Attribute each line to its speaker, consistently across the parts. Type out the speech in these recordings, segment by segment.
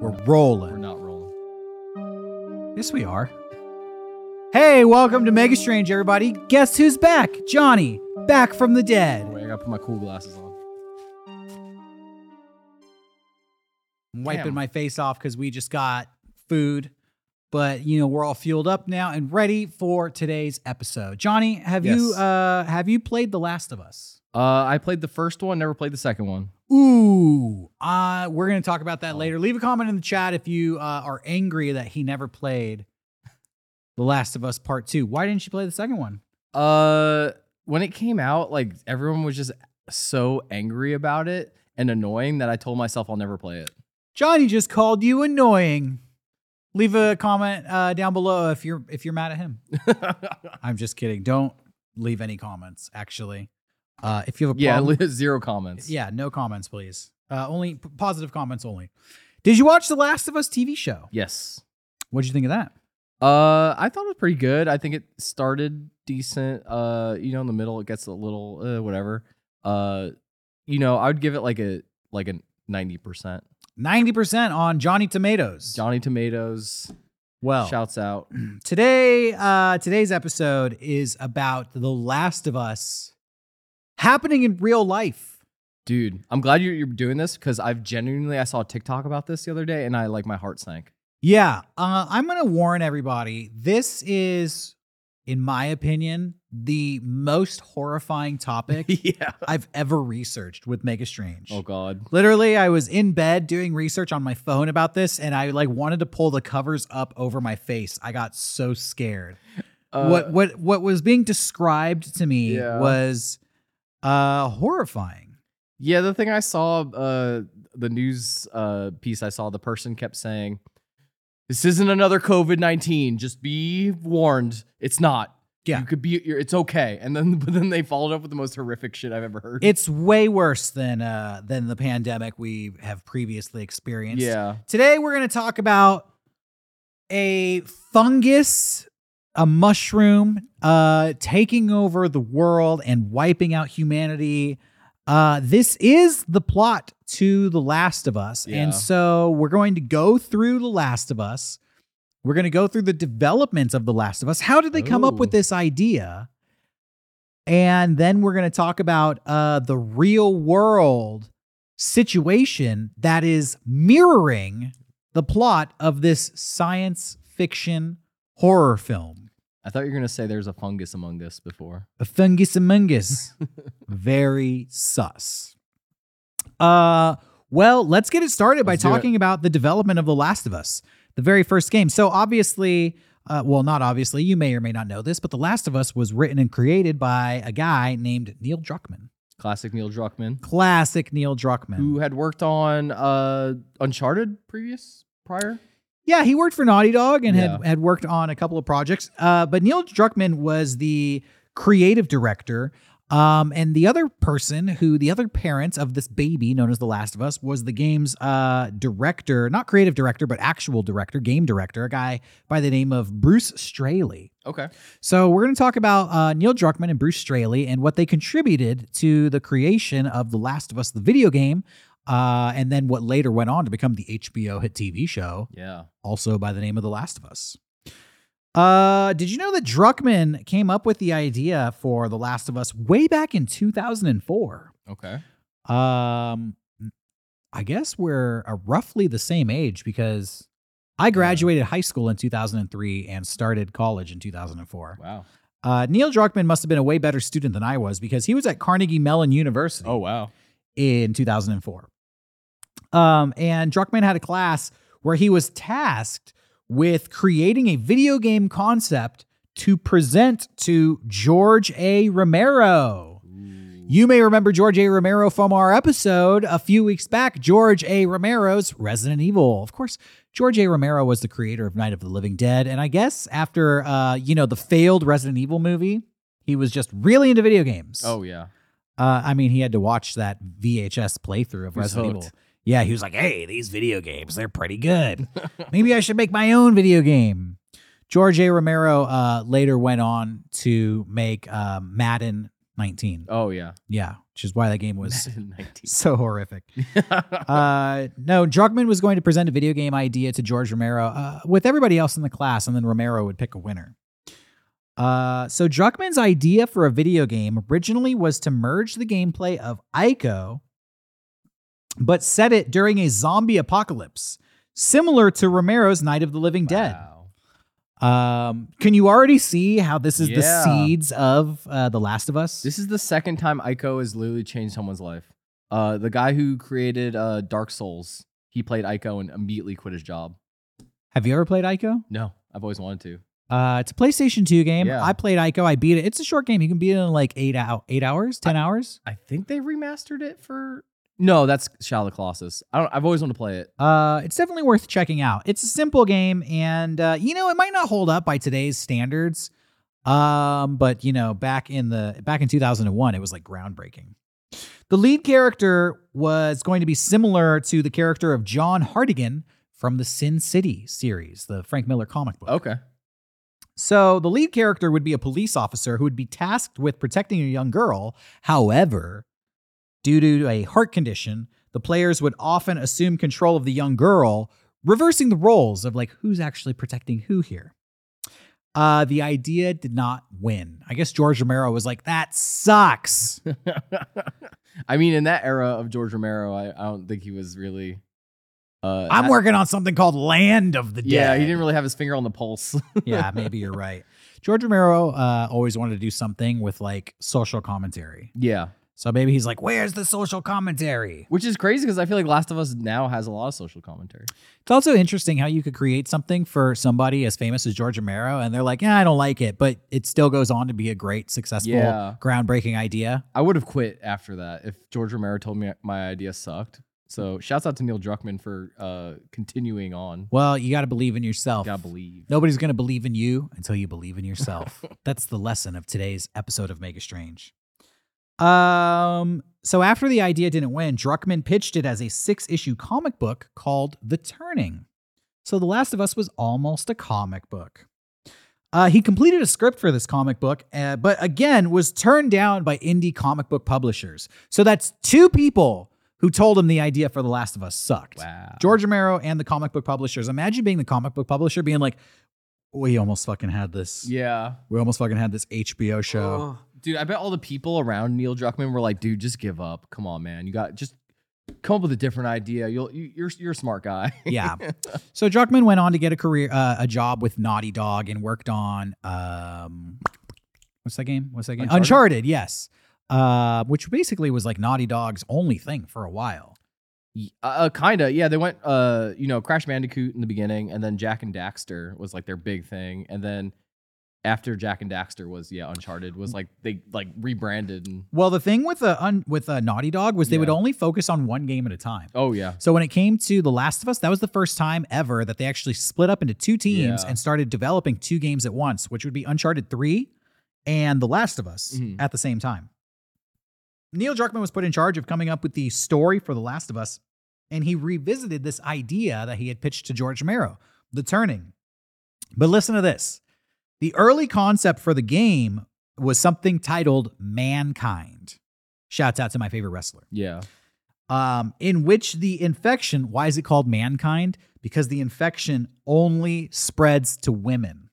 Speaker 1: We're rolling.
Speaker 2: We're not rolling.
Speaker 1: Yes, we are. Hey, welcome to Mega Strange, everybody. Guess who's back? Johnny, back from the dead.
Speaker 2: Wait, I gotta put my cool glasses on.
Speaker 1: I'm wiping
Speaker 2: Damn.
Speaker 1: my face off because we just got food. But you know, we're all fueled up now and ready for today's episode. Johnny, have you uh have you played The Last of Us?
Speaker 2: Uh, I played the first one, never played the second one.
Speaker 1: Ooh, uh, we're gonna talk about that
Speaker 2: Oh.
Speaker 1: later. Leave a comment in the chat if you uh, are angry that he never played The Last of Us Part Two. Why didn't you play the second one?
Speaker 2: Uh, when it came out, like everyone was just so angry about it and annoying that I told myself I'll never play it.
Speaker 1: Johnny just called you annoying. Leave a comment uh, down below if you're if you're mad at him. I'm just kidding. Don't leave any comments. Actually, uh, if you have a
Speaker 2: yeah,
Speaker 1: problem,
Speaker 2: zero comments.
Speaker 1: yeah, no comments, please. Uh, only p- positive comments only. Did you watch the Last of Us TV show?
Speaker 2: Yes.
Speaker 1: What did you think of that?
Speaker 2: Uh, I thought it was pretty good. I think it started decent. Uh, you know, in the middle it gets a little uh, whatever. Uh, you know, I would give it like a like a ninety percent.
Speaker 1: Ninety percent on Johnny Tomatoes.
Speaker 2: Johnny Tomatoes
Speaker 1: well,
Speaker 2: shouts out.
Speaker 1: today, uh, today's episode is about The Last of Us happening in real life.
Speaker 2: Dude, I'm glad you're, you're doing this because I've genuinely I saw a TikTok about this the other day and I like my heart sank.
Speaker 1: Yeah, uh, I'm gonna warn everybody. This is, in my opinion, the most horrifying topic
Speaker 2: yeah.
Speaker 1: I've ever researched with Mega Strange.
Speaker 2: Oh God.
Speaker 1: Literally, I was in bed doing research on my phone about this, and I like wanted to pull the covers up over my face. I got so scared.
Speaker 2: Uh,
Speaker 1: what what what was being described to me
Speaker 2: Yeah.
Speaker 1: was uh horrifying.
Speaker 2: Yeah, the thing I saw, uh, the news uh, piece I saw, the person kept saying, "This isn't another COVID nineteen. Just be warned, it's not.
Speaker 1: Yeah.
Speaker 2: you could be. You're, it's okay." And then, but then they followed up with the most horrific shit I've ever heard.
Speaker 1: It's way worse than uh than the pandemic we have previously experienced.
Speaker 2: yeah,
Speaker 1: Today we're going to talk about a fungus, a mushroom, uh, taking over the world and wiping out humanity. Uh, this is the plot to The Last of Us,
Speaker 2: Yeah.
Speaker 1: and so we're going to go through The Last of Us. We're going to go through the development of The Last of Us. How did they come up with this idea? And then we're going to talk about uh, the real world situation that is mirroring the plot of this science fiction horror film.
Speaker 2: I thought you were gonna say there's a fungus among us before.
Speaker 1: A fungus among us. Very sus. Uh well, let's get it started by
Speaker 2: Let's it.
Speaker 1: talking about the development of The Last of Us, the very first game. So obviously, uh, well, not obviously, you may or may not know this, but The Last of Us was written and created by a guy named Neil Druckmann.
Speaker 2: Classic Neil Druckmann,
Speaker 1: Classic Neil Druckmann.
Speaker 2: who had worked on uh, Uncharted previous prior.
Speaker 1: Yeah, he worked for Naughty Dog and had,
Speaker 2: Yeah.
Speaker 1: had worked on a couple of projects. Uh, but Neil Druckmann was the creative director. Um, and the other person who, the other parents of this baby known as The Last of Us, was the game's uh, director, not creative director, but actual director, game director, a guy by the name of Bruce Straley.
Speaker 2: Okay.
Speaker 1: So we're going to talk about uh, Neil Druckmann and Bruce Straley and what they contributed to the creation of The Last of Us, the video game, uh, and then what later went on to become the HBO hit TV show
Speaker 2: Yeah.
Speaker 1: also by the name of The Last of Us. Uh, did you know that Druckmann came up with the idea for The Last of Us way back in 2004?
Speaker 2: Okay.
Speaker 1: Um, I guess we're uh, roughly the same age because I graduated high school in 2003 and started college in 2004.
Speaker 2: Wow.
Speaker 1: Uh, Neil Druckmann must have been a way better student than I was because he was at Carnegie Mellon University
Speaker 2: Oh wow.
Speaker 1: in 2004. Um, and Druckmann had a class where he was tasked with creating a video game concept to present to George A. Romero. You may remember George A. Romero from our episode a few weeks back, George A. Romero's Resident Evil. Of course, George A. Romero was the creator of Night of the Living Dead. And I guess after, uh, you know, the failed Resident Evil movie, he was just really into video games.
Speaker 2: Oh yeah.
Speaker 1: Uh, I mean, he had to watch that VHS playthrough of
Speaker 2: He was
Speaker 1: Resident
Speaker 2: hooked.
Speaker 1: Evil. Yeah, he was like, hey, these video games, they're pretty good. Maybe I should make my own video game. George A. Romero uh, later went on to make um, Madden 19.
Speaker 2: Oh yeah.
Speaker 1: Yeah, which is why that game was so horrific. Uh, no, Druckmann was going to present a video game idea to George Romero uh, with everybody else in the class, and then Romero would pick a winner. Uh, so Druckmann's idea for a video game originally was to merge the gameplay of Ico, but set it during a zombie apocalypse, similar to Romero's Night of the Living Dead.
Speaker 2: Wow.
Speaker 1: Um, can you already see how this is the
Speaker 2: Yeah.
Speaker 1: seeds of uh, The Last of Us?
Speaker 2: This is the second time Ico has literally changed someone's life. Uh, the guy who created uh, Dark Souls, he played Ico and immediately quit his job.
Speaker 1: Have you ever played Ico?
Speaker 2: No, I've always wanted to.
Speaker 1: Uh, it's a PlayStation 2 game.
Speaker 2: Yeah.
Speaker 1: I played Ico. I beat it. It's a short game. You can beat it in like eight out eight hours, ten hours.
Speaker 2: I think they remastered it for. No, that's Shadow Colossus. I don't. I've always wanted to play it.
Speaker 1: Uh, it's definitely worth checking out. It's a simple game, and uh, you know it might not hold up by today's standards. Um, but you know, back in the back in 2001, it was like groundbreaking. The lead character was going to be similar to the character of John Hartigan from the Sin City series, the Frank Miller comic book.
Speaker 2: Okay.
Speaker 1: So the lead character would be a police officer who would be tasked with protecting a young girl. However, due to a heart condition, the players would often assume control of the young girl, reversing the roles of like who's actually protecting who here. Uh, the idea did not win. I guess George Romero was like, that sucks.
Speaker 2: I mean, in that era of George Romero, I, I don't think he was really. Uh,
Speaker 1: I'm working on something called Land of the Dead.
Speaker 2: Yeah, he didn't really have his finger on the pulse.
Speaker 1: yeah, maybe you're right. George Romero uh, always wanted to do something with like social commentary.
Speaker 2: yeah,
Speaker 1: So maybe he's like, where's the social commentary?
Speaker 2: which is crazy because I feel like Last of Us now has a lot of social commentary.
Speaker 1: It's also interesting how you could create something for somebody as famous as George Romero, and they're like, yeah, I don't like it, but it still goes on to be a great, successful,
Speaker 2: Yeah.
Speaker 1: groundbreaking idea.
Speaker 2: I would have quit after that if George Romero told me my idea sucked. So shouts out to Neil Druckmann for uh, continuing on.
Speaker 1: Well, you got to believe in yourself.
Speaker 2: Gotta believe.
Speaker 1: Nobody's going to believe in you until you believe in yourself. That's the lesson of today's episode of Mega Strange. Um, so after the idea didn't win, Druckmann pitched it as a six-issue comic book called The Turning. So The Last of Us was almost a comic book. Uh, he completed a script for this comic book, uh, but again was turned down by indie comic book publishers. So that's two people who told him the idea for The Last of Us sucked.
Speaker 2: Wow.
Speaker 1: George Romero and the comic book publishers. Imagine being the comic book publisher being like, we almost fucking had this.
Speaker 2: Yeah.
Speaker 1: We almost fucking had this HBO show.
Speaker 2: Dude, I bet all the people around Neil Druckmann were like, dude, just give up. Come on, man. You got just come up with a different idea. You'll you, you're you're a smart guy.
Speaker 1: Yeah. So Druckmann went on to get a career, uh, a job with Naughty Dog, and worked on um, what's that game? What's that game?
Speaker 2: Uncharted?
Speaker 1: Uncharted. yes. Uh, which basically was like Naughty Dog's only thing for a while.
Speaker 2: Y- uh, kinda. Yeah, they went uh, you know, Crash Bandicoot in the beginning, and then Jak and Daxter was like their big thing. And then after Jak and Daxter was yeah, Uncharted was like they like rebranded and
Speaker 1: Well, the thing with uh, un- with uh, Naughty Dog was they would only focus on one game at a time.
Speaker 2: oh yeah.
Speaker 1: So when it came to The Last of Us, that was the first time ever that they actually split up into two teams
Speaker 2: Yeah.
Speaker 1: and started developing two games at once, which would be Uncharted 3 and The Last of Us
Speaker 2: Mhm.
Speaker 1: at the same time. Neil Druckmann was put in charge of coming up with the story for The Last of Us, and he revisited this idea that he had pitched to George Romero, The Turning. But listen to this. The early concept for the game was something titled Mankind. Shouts out to my favorite wrestler
Speaker 2: Yeah.
Speaker 1: um, in which the infection, why is it called mankind? Because the infection only spreads to women.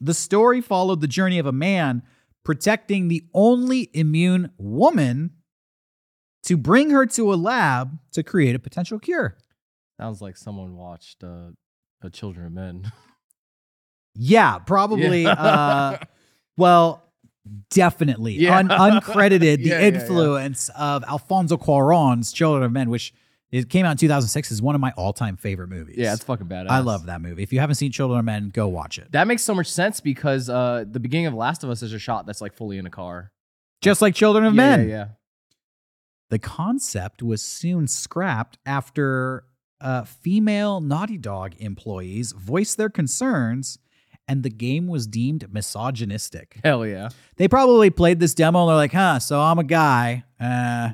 Speaker 1: The story followed the journey of a man protecting the only immune woman to bring her to a lab to create a potential cure.
Speaker 2: Sounds like someone watched uh, uh Children of Men.
Speaker 1: Yeah, probably.
Speaker 2: Yeah.
Speaker 1: Uh, well, definitely.
Speaker 2: Yeah.
Speaker 1: Un- uncredited, the
Speaker 2: Yeah,
Speaker 1: influence of Alfonso Cuarón's Children of Men, which it came out in 2006, is one of my all-time favorite movies.
Speaker 2: yeah, it's fucking badass.
Speaker 1: I love that movie. If you haven't seen Children of Men, go watch it.
Speaker 2: That makes so much sense because uh the beginning of Last of Us is a shot that's like fully in a car.
Speaker 1: Just like Children of Men.
Speaker 2: Yeah, yeah.
Speaker 1: The concept was soon scrapped after uh, female Naughty Dog employees voiced their concerns and the game was deemed misogynistic.
Speaker 2: Hell yeah.
Speaker 1: They probably played this demo and they're like, huh, so I'm a guy. Uh,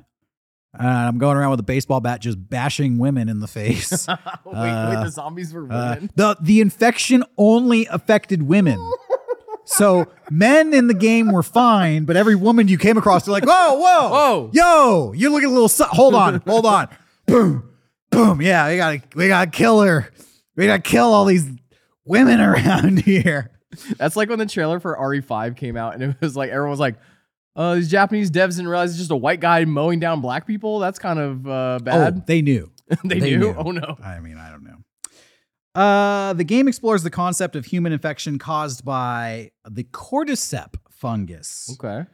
Speaker 1: uh, I'm going around with a baseball bat just bashing women in the face.
Speaker 2: wait,
Speaker 1: Uh,
Speaker 2: wait, the zombies were
Speaker 1: Uh,
Speaker 2: women.
Speaker 1: the, the infection only affected women. So men in the game were fine, but every woman you came across, they're like, whoa, whoa,
Speaker 2: Whoa.
Speaker 1: yo, you're looking a little. Su- hold on, hold on, boom, boom. Yeah, we gotta, we gotta kill her. We gotta kill all these women around here.
Speaker 2: That's like when the trailer for RE5 came out and it was like everyone was like, uh, these Japanese devs didn't realize it's just a white guy mowing down black people. That's kind of uh,
Speaker 1: Oh,
Speaker 2: bad.
Speaker 1: they knew.
Speaker 2: they,
Speaker 1: they
Speaker 2: knew?
Speaker 1: knew.
Speaker 2: Oh no.
Speaker 1: I mean, I don't know. Uh, the game explores the concept of human infection caused by the cordyceps fungus.
Speaker 2: Okay.
Speaker 1: Have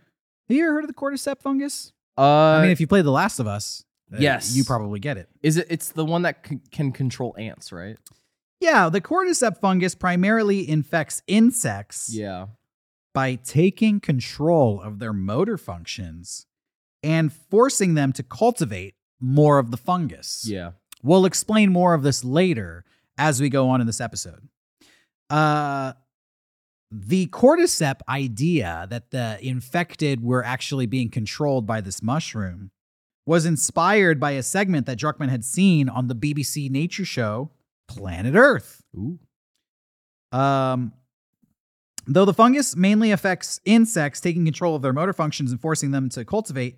Speaker 1: you ever heard of the cordyceps fungus?
Speaker 2: Uh,
Speaker 1: I mean, if you play The Last of Us, uh,
Speaker 2: Yes.
Speaker 1: you probably get it.
Speaker 2: is it? It's the one that c- can control ants, right?
Speaker 1: Yeah, the cordyceps fungus primarily infects insects
Speaker 2: Yeah.
Speaker 1: by taking control of their motor functions and forcing them to cultivate more of the fungus.
Speaker 2: Yeah.
Speaker 1: We'll explain more of this later as we go on in this episode. Uh, the cordyceps idea that the infected were actually being controlled by this mushroom was inspired by a segment that Druckmann had seen on the BBC nature show Planet Earth.
Speaker 2: Ooh.
Speaker 1: Um, though the fungus mainly affects insects, taking control of their motor functions and forcing them to cultivate,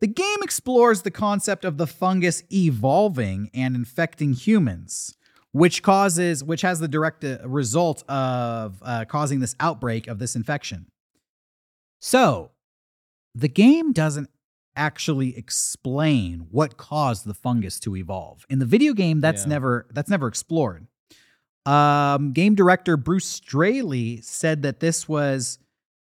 Speaker 1: the game explores the concept of the fungus evolving and infecting humans, which causes, which has the direct uh, result of uh, causing this outbreak of this infection. So, the game doesn't actually explain what caused the fungus to evolve. In the video game, that's
Speaker 2: Yeah.
Speaker 1: never that's never explored. Um, game director Bruce Straley said that this was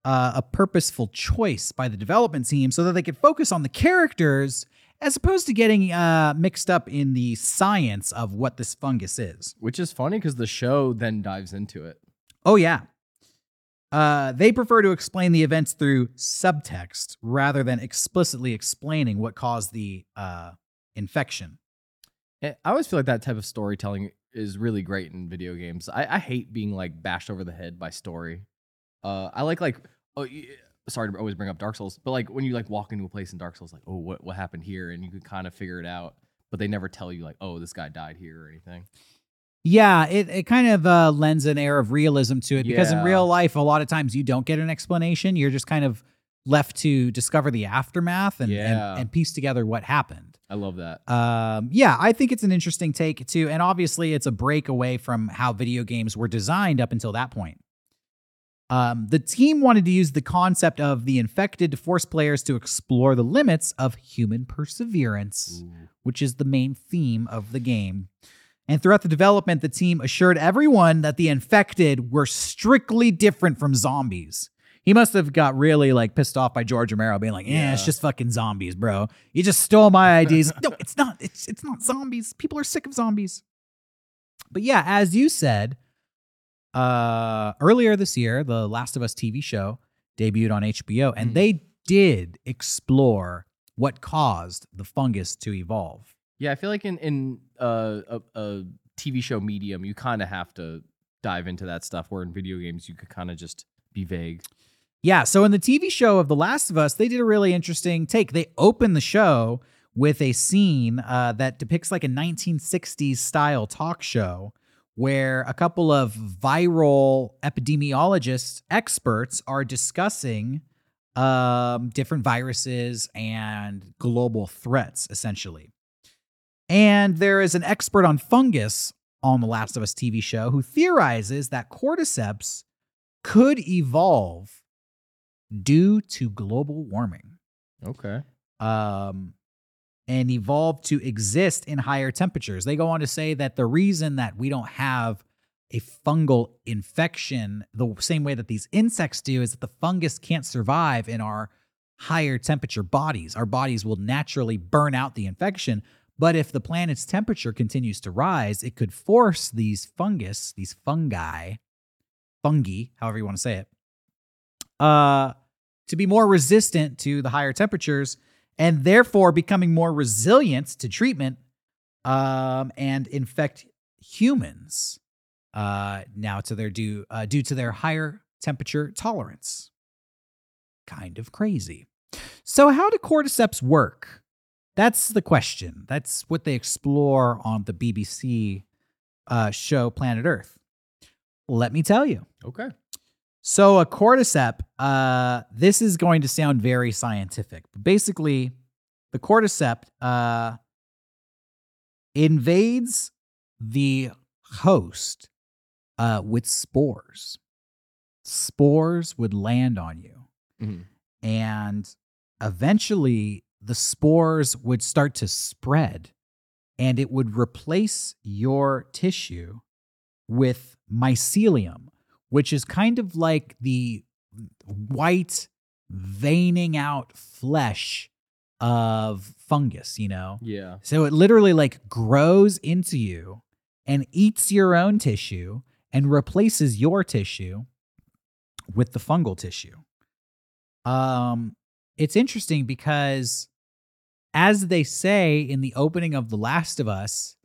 Speaker 1: uh, a purposeful choice by the development team so that they could focus on the characters as opposed to getting uh, mixed up in the science of what this fungus is.
Speaker 2: Which is funny because the show then dives into it.
Speaker 1: Oh, yeah. Uh, they prefer to explain the events through subtext rather than explicitly explaining what caused the uh, infection.
Speaker 2: I always feel like that type of storytelling is really great in video games. I, I hate being like bashed over the head by story. Uh, I like like oh, sorry to always bring up Dark Souls, but like when you like walk into a place in Dark Souls, like oh what what happened here, and you can kind of figure it out, but they never tell you like oh this guy died here or anything.
Speaker 1: Yeah, it, it kind of uh, lends an air of realism to it because in real life, a lot of times you don't get an explanation. You're just kind of left to discover the aftermath and,
Speaker 2: Yeah.
Speaker 1: and, and piece together what happened.
Speaker 2: I love that.
Speaker 1: Um, yeah, I think it's an interesting take too. And obviously, it's a break away from how video games were designed up until that point. Um, the team wanted to use the concept of the infected to force players to explore the limits of human perseverance
Speaker 2: Ooh.
Speaker 1: which is the main theme of the game. And throughout the development, the team assured everyone that the infected were strictly different from zombies. He must have got really like pissed off by George Romero being like, "Yeah, it's just fucking zombies, bro. You just stole my ideas." no, it's not. It's it's not zombies. People are sick of zombies. But yeah, as you said, uh earlier this year, the Last of Us TV show debuted on HBO and
Speaker 2: Mm.
Speaker 1: they did explore what caused the fungus to evolve.
Speaker 2: Yeah, I feel like in in uh, a, a TV show medium, you kind of have to dive into that stuff. Where in video games, you could kind of just be vague.
Speaker 1: Yeah, so in the TV show of The Last of Us, they did a really interesting take. They opened the show with a scene uh, that depicts like a 1960s style talk show where a couple of viral epidemiologists, experts, are discussing um, different viruses and global threats, essentially. And there is an expert on fungus on The Last of Us TV show who theorizes that cordyceps could evolve due to global warming
Speaker 2: Okay.
Speaker 1: um, and evolve to exist in higher temperatures. They go on to say that the reason that we don't have a fungal infection the same way that these insects do is that the fungus can't survive in our higher temperature bodies. Our bodies will naturally burn out the infection. But if the planet's temperature continues to rise, it could force these fungus, these fungi, fungi, however you want to say it, uh, to be more resistant to the higher temperatures and therefore becoming more resilient to treatment um, and infect humans uh, now to their due uh, due to their higher temperature tolerance. Kind of crazy. So, how do cordyceps work? That's the question. That's what they explore on the BBC uh, show Planet Earth. Let me tell you.
Speaker 2: Okay.
Speaker 1: So a cordyceps, uh, this is going to sound very scientific, but basically, the cordyceps uh, invades the host uh, with spores. Spores would land on you,
Speaker 2: Mhm.
Speaker 1: and eventually, the spores would start to spread, and it would replace your tissue with mycelium, which is kind of like the white veining out flesh of fungus, you know?
Speaker 2: Yeah.
Speaker 1: So it literally like grows into you and eats your own tissue and replaces your tissue with the fungal tissue. Um it's interesting because as they say in the opening of The Last of Us,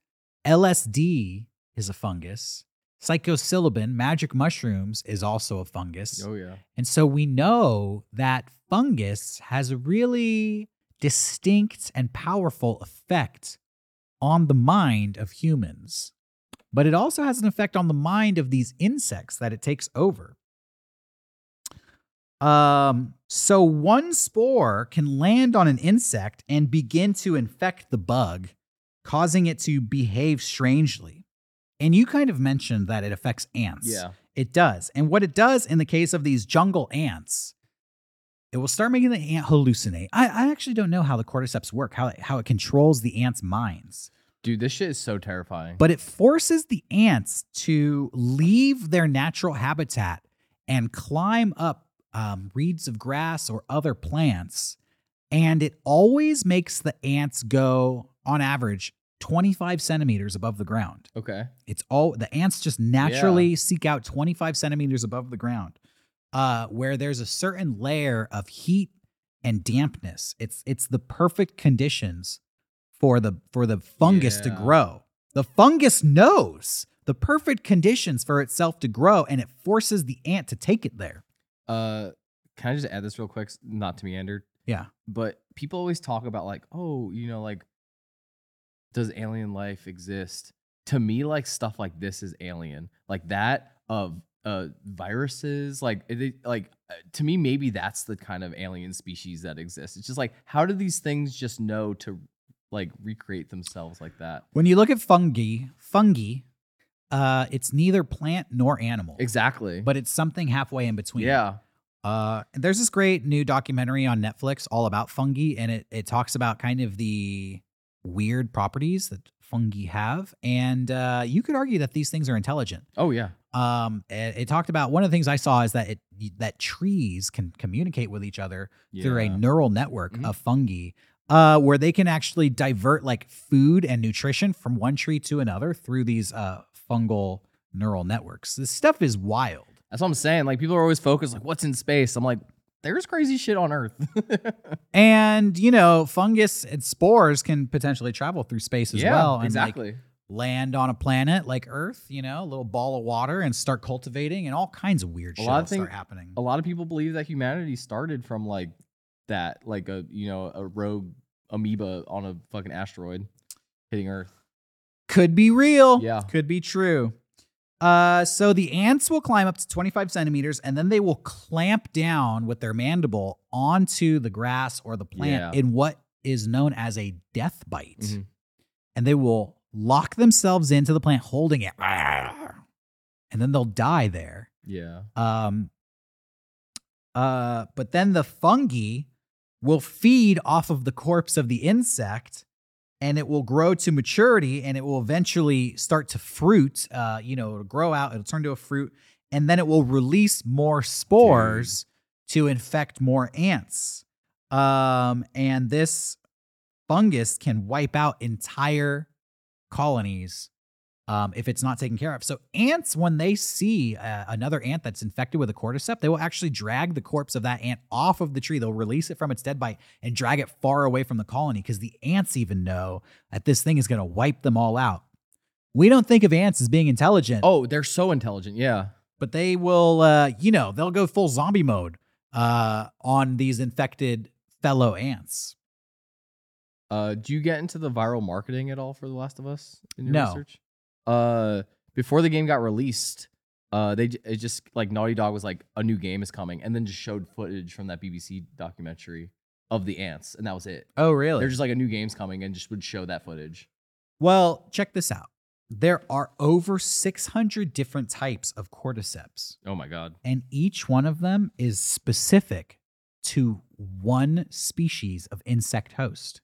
Speaker 1: LSD is a fungus. Psilocybin, magic mushrooms, is also a fungus.
Speaker 2: Oh yeah.
Speaker 1: And so we know that fungus has a really distinct and powerful effect on the mind of humans. But it also has an effect on the mind of these insects that it takes over. Um, so one spore can land on an insect and begin to infect the bug, causing it to behave strangely. And you kind of mentioned that it affects ants.
Speaker 2: Yeah.
Speaker 1: It does. And what it does in the case of these jungle ants, it will start making the ant hallucinate. I, I actually don't know how the cordyceps work, how it, how it controls the ants' minds,
Speaker 2: Dude, this shit is so terrifying.
Speaker 1: but it forces the ants to leave their natural habitat and climb up um, reeds of grass or other plants. And it always makes the ants go, on average, 25 centimeters above the ground.
Speaker 2: okay.
Speaker 1: It's all the ants just naturally seek out 25 centimeters above the ground, uh, where there's a certain layer of heat and dampness. It's it's the perfect conditions for the for the fungus to grow. The fungus knows the perfect conditions for itself to grow, and it forces the ant to take it there.
Speaker 2: Uh, can I just add this real quick? Not to meander,
Speaker 1: Yeah.
Speaker 2: but people always talk about like, oh, you know, like, does alien life exist? To me, like stuff like this is alien, like that of uh viruses, like it, it- like uh, to me, maybe that's the kind of alien species that exists. It's just like, how do these things just know to like recreate themselves like that?
Speaker 1: When you look at fungi, fungi, uh, it's neither plant nor animal,
Speaker 2: Exactly.
Speaker 1: but it's something halfway in between.
Speaker 2: yeah,
Speaker 1: Uh, there's this great new documentary on Netflix all about fungi, and it it talks about kind of the weird properties that fungi have, and uh, you could argue that these things are intelligent.
Speaker 2: oh yeah,
Speaker 1: Um, it, it talked about one of the things I saw is that it that trees can communicate with each other through a neural network
Speaker 2: Mhm.
Speaker 1: of fungi, uh, where they can actually divert like food and nutrition from one tree to another through these uh fungal neural networks. This stuff is wild.
Speaker 2: That's what I'm saying. Like people are always focused, like, what's in space? I'm like, there's crazy shit on Earth.
Speaker 1: And you know, fungus and spores can potentially travel through space as
Speaker 2: yeah,
Speaker 1: well, and
Speaker 2: exactly.
Speaker 1: like land on a planet like Earth. You know, a little ball of water, and start cultivating, and all kinds of weird
Speaker 2: A
Speaker 1: shit
Speaker 2: lot of
Speaker 1: start
Speaker 2: thing-
Speaker 1: happening.
Speaker 2: a lot of people believe that humanity started from like that, like a you know a rogue amoeba on a fucking asteroid hitting Earth.
Speaker 1: Could be real.
Speaker 2: Yeah.
Speaker 1: could be true. Uh, so the ants will climb up to 25 centimeters, and then they will clamp down with their mandible onto the grass or the plant
Speaker 2: Yeah.
Speaker 1: in what is known as a death bite.
Speaker 2: Mhm.
Speaker 1: and they will lock themselves into the plant holding it and then they'll die there
Speaker 2: Yeah,
Speaker 1: um uh but then the fungi will feed off of the corpse of the insect and it will grow to maturity and it will eventually start to fruit uh you know it'll grow out it'll turn to a fruit and then it will release more spores to infect more ants. Um and this fungus can wipe out entire colonies um, if it's not taken care of. So ants, when they see uh, another ant that's infected with a cordyceps, they will actually drag the corpse of that ant off of the tree. They'll release it from its dead bite and drag it far away from the colony because the ants even know that this thing is going to wipe them all out. We don't think of ants as being intelligent,
Speaker 2: Oh, they're so intelligent. Yeah.
Speaker 1: but they will, uh, you know, they'll go full zombie mode uh, on these infected fellow ants.
Speaker 2: Uh, do you get into the viral marketing at all for The Last of Us in your
Speaker 1: No.
Speaker 2: research? Uh, before the game got released, Uh, they it just like Naughty Dog was like a new game is coming, and then just showed footage from that BBC documentary of the ants, and that was it.
Speaker 1: Oh, really?
Speaker 2: They're just like a new game's coming, and just would show that footage.
Speaker 1: well, check this out. There are over 600 different types of cordyceps,
Speaker 2: Oh my god.
Speaker 1: and each one of them is specific to one species of insect host.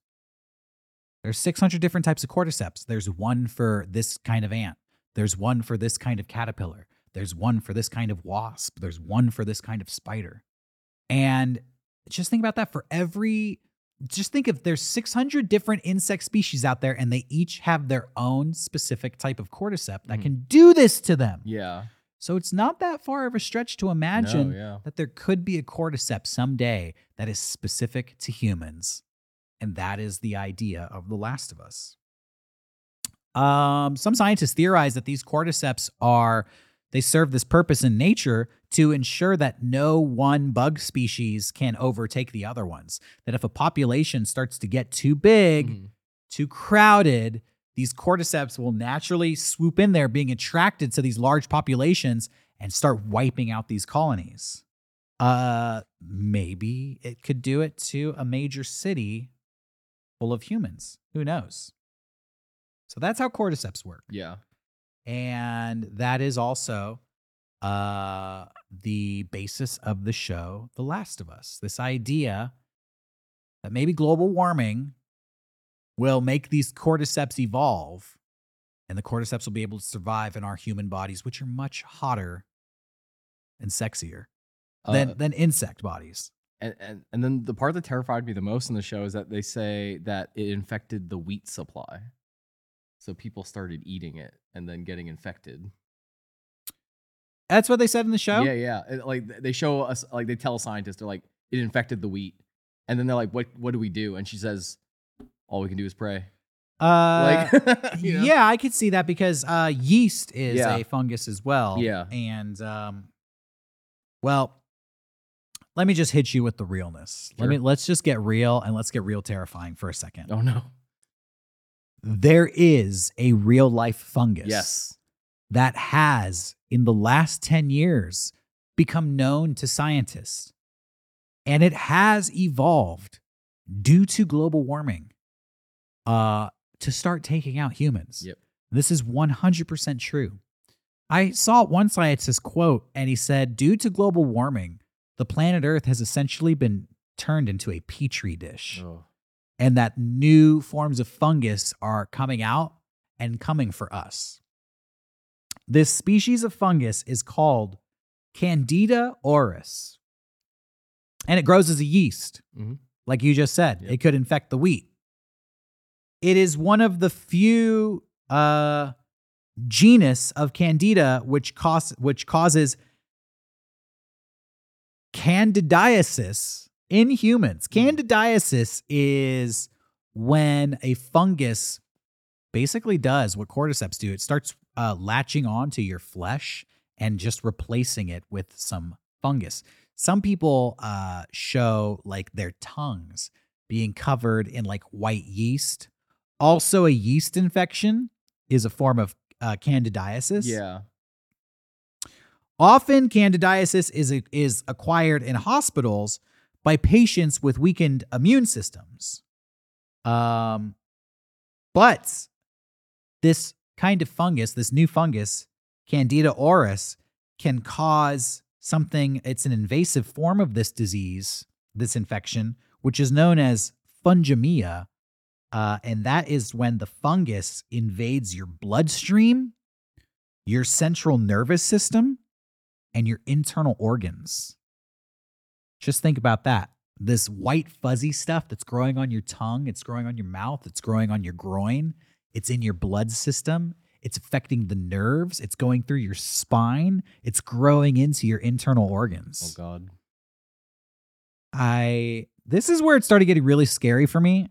Speaker 1: There's 600 different types of cordyceps. There's one for this kind of ant. There's one for this kind of caterpillar. There's one for this kind of wasp. There's one for this kind of spider. And just think about that for every just think if there's 600 different insect species out there and they each have their own specific type of cordyceps that
Speaker 2: Mhm.
Speaker 1: can do this to them.
Speaker 2: Yeah.
Speaker 1: So it's not that far of a stretch to imagine
Speaker 2: No, yeah.
Speaker 1: that there could be a cordyceps someday that is specific to humans. And that is the idea of The Last of Us. Um, some scientists theorize that these cordyceps are they serve this purpose in nature to ensure that no one bug species can overtake the other ones. That if a population starts to get too big,
Speaker 2: Mhm.
Speaker 1: too crowded, these cordyceps will naturally swoop in there, being attracted to these large populations and start wiping out these colonies. Uh, maybe it could do it to a major city full of humans. Who knows? So that's how cordyceps work.
Speaker 2: Yeah.
Speaker 1: And that is also uh, the basis of the show, The Last of Us. This idea that maybe global warming will make these cordyceps evolve, and the cordyceps will be able to survive in our human bodies, which are much hotter and sexier than,
Speaker 2: Uh,
Speaker 1: than insect bodies.
Speaker 2: And, and and then the part that terrified me the most in the show is that they say that it infected the wheat supply. So people started eating it and then getting infected.
Speaker 1: That's what they said in the show.
Speaker 2: Yeah, yeah. It- like they show us, like they tell a scientist, they're like, it infected the wheat, and then they're like, what What do we do? And she says, all we can do is pray.
Speaker 1: Uh,
Speaker 2: Like, you know?
Speaker 1: Yeah, I could see that because uh, yeast is
Speaker 2: Yeah.
Speaker 1: a fungus as well.
Speaker 2: Yeah.
Speaker 1: And um, well, let me just hit you with the realness. Let me let's just get real and let's get real terrifying for a second.
Speaker 2: Oh no.
Speaker 1: There is a real life fungus
Speaker 2: Yes.
Speaker 1: that has in the last 10 years become known to scientists. And it has evolved due to global warming uh, to start taking out humans.
Speaker 2: Yep.
Speaker 1: This is 100% true. I saw one scientist quote, and he said, Due to global warming, the planet Earth has essentially been turned into a petri dish,
Speaker 2: Oh.
Speaker 1: and that new forms of fungus are coming out and coming for us. This species of fungus is called Candida auris, and it grows as a yeast
Speaker 2: Mhm.
Speaker 1: like you just said.
Speaker 2: Yep.
Speaker 1: It could infect the wheat. It is one of the few uh, genus of Candida which cause, which causes candidiasis in humans. Candidiasis is when a fungus basically does what cordyceps do. It starts uh, latching onto your flesh and just replacing it with some fungus. Some people uh, show like their tongues being covered in like white yeast. Also, a yeast infection is a form of uh, candidiasis.
Speaker 2: Yeah.
Speaker 1: Often, candidiasis is, is acquired in hospitals by patients with weakened immune systems. Um, but this kind of fungus, this new fungus, Candida auris, can cause something, it's an invasive form of this disease, this infection, which is known as fungemia. Uh, and that is when the fungus invades your bloodstream, your central nervous system, and your internal organs. Just think about that. This white fuzzy stuff that's growing on your tongue, it's growing on your mouth, it's growing on your groin, it's in your blood system, it's affecting the nerves, it's going through your spine, it's growing into your internal organs. Oh.
Speaker 2: God.
Speaker 1: I this is where it started getting really scary for me.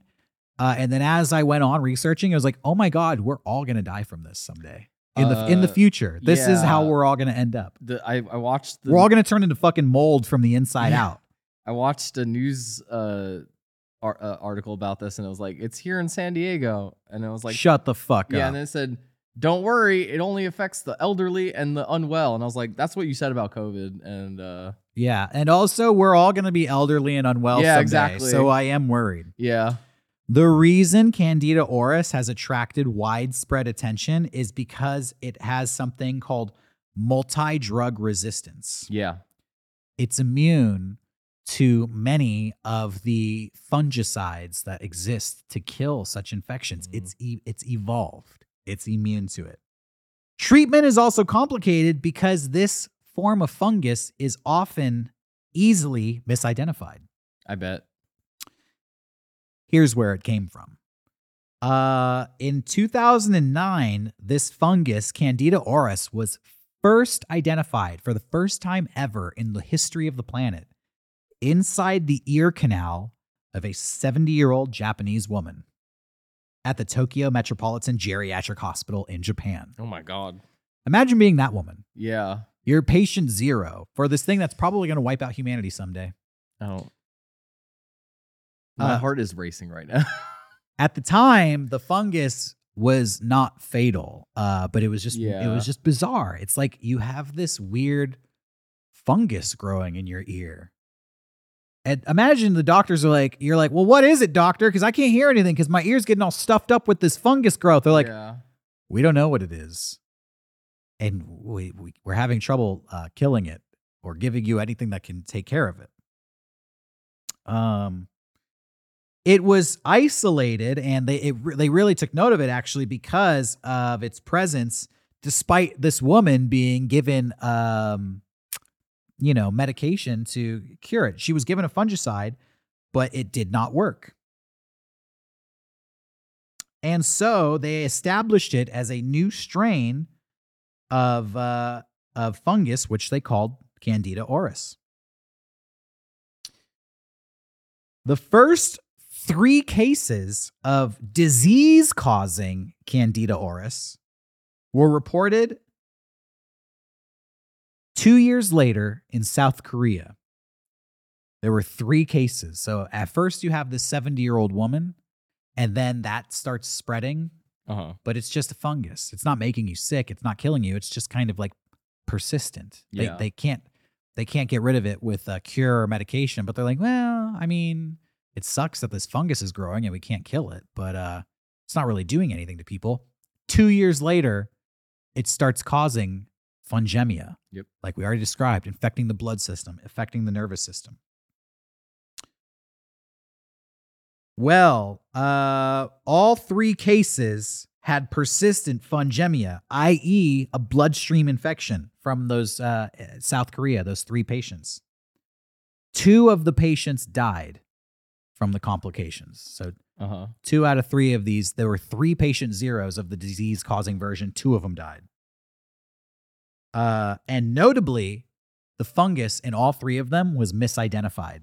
Speaker 1: Uh, and then as I went on researching, I was like, "Oh my god, we're all gonna die from this someday in the in the
Speaker 2: Uh,
Speaker 1: future. This is how we're all gonna end up.
Speaker 2: The I I watched the
Speaker 1: We're all gonna turn into fucking mold from the inside
Speaker 2: Yeah.
Speaker 1: out."
Speaker 2: I watched a news uh, ar- uh article about this and it was like it's here in San Diego and it was like
Speaker 1: Shut the fuck
Speaker 2: yeah
Speaker 1: up.
Speaker 2: and then it said don't worry, it only affects the elderly and the unwell. And I was like, that's what you said about COVID. And uh,
Speaker 1: Yeah, and also we're all going to be elderly and unwell.
Speaker 2: Yeah,
Speaker 1: someday,
Speaker 2: exactly.
Speaker 1: So I am worried.
Speaker 2: yeah,
Speaker 1: The reason Candida auris has attracted widespread attention is because it has something called multi-drug resistance.
Speaker 2: yeah,
Speaker 1: It's immune to many of the fungicides that exist to kill such infections.
Speaker 2: Mhm.
Speaker 1: It's e- it's evolved. It's immune to it. Treatment is also complicated because this form of fungus is often easily misidentified.
Speaker 2: I bet.
Speaker 1: Here's where it came from. Uh, in 2009, this fungus, Candida auris, was first identified for the first time ever in the history of the planet inside the ear canal of a 70 year old Japanese woman at the Tokyo Metropolitan Geriatric Hospital in Japan.
Speaker 2: Oh my God.
Speaker 1: Imagine being that woman.
Speaker 2: Yeah.
Speaker 1: You're patient zero for this thing that's probably going to wipe out humanity someday.
Speaker 2: I don't. My
Speaker 1: Uh,
Speaker 2: heart is racing right now.
Speaker 1: at the time the fungus was not fatal uh but it was just it was just bizarre. It's like you have this weird fungus growing in your ear. And imagine the doctors are like you're like well what is it doctor? Because i can't hear anything because my ear's getting all stuffed up with this fungus growth. They're like
Speaker 2: yeah.
Speaker 1: we don't know what it is. And we, we we're having trouble uh, killing it or giving you anything that can take care of it. Um it was isolated and they it, they really took note of it actually because of its presence despite this woman being given um you know medication to cure it she was given a fungicide but it did not work and so they established it as a new strain of uh, of fungus, which they called Candida auris. The first three cases of disease causing Candida auris were reported two years later in South Korea. There were three cases. So at first, you have this 70 year old woman, and then that starts spreading
Speaker 2: Uh huh.
Speaker 1: but it's just a fungus. It's not making you sick. It's not killing you. It's just kind of like persistent.
Speaker 2: Yeah.
Speaker 1: They they can't they can't get rid of it with a cure or medication. But they're like, well, I mean, it sucks that this fungus is growing and we can't kill it, but uh, it's not really doing anything to people. Two years later, it starts causing fungemia.
Speaker 2: Yep.
Speaker 1: Like we already described, infecting the blood system, affecting the nervous system. Well, uh, all three cases had persistent fungemia, i.e., a bloodstream infection from those uh, South Korea, those three patients. Two of the patients died from the complications. So,
Speaker 2: Uh huh.
Speaker 1: two out of three of these, there were three patient zeros of the disease causing version. Two of them died. Uh, and notably, the fungus in all three of them was misidentified.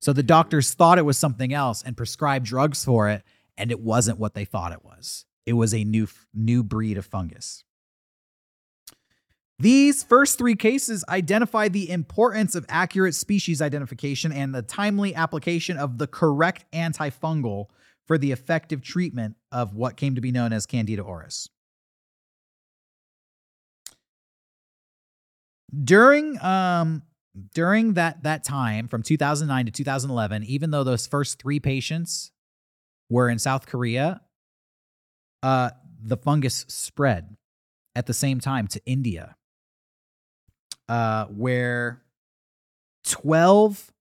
Speaker 1: So the doctors thought it was something else and prescribed drugs for it, and it wasn't what they thought it was. It was a new new breed of fungus. These first three cases identify the importance of accurate species identification and the timely application of the correct antifungal for the effective treatment of what came to be known as Candida auris. During um during that that time from 2009 to 2011, even though those first 3 patients were in South Korea, uh the fungus spread at the same time to India. Uh where 12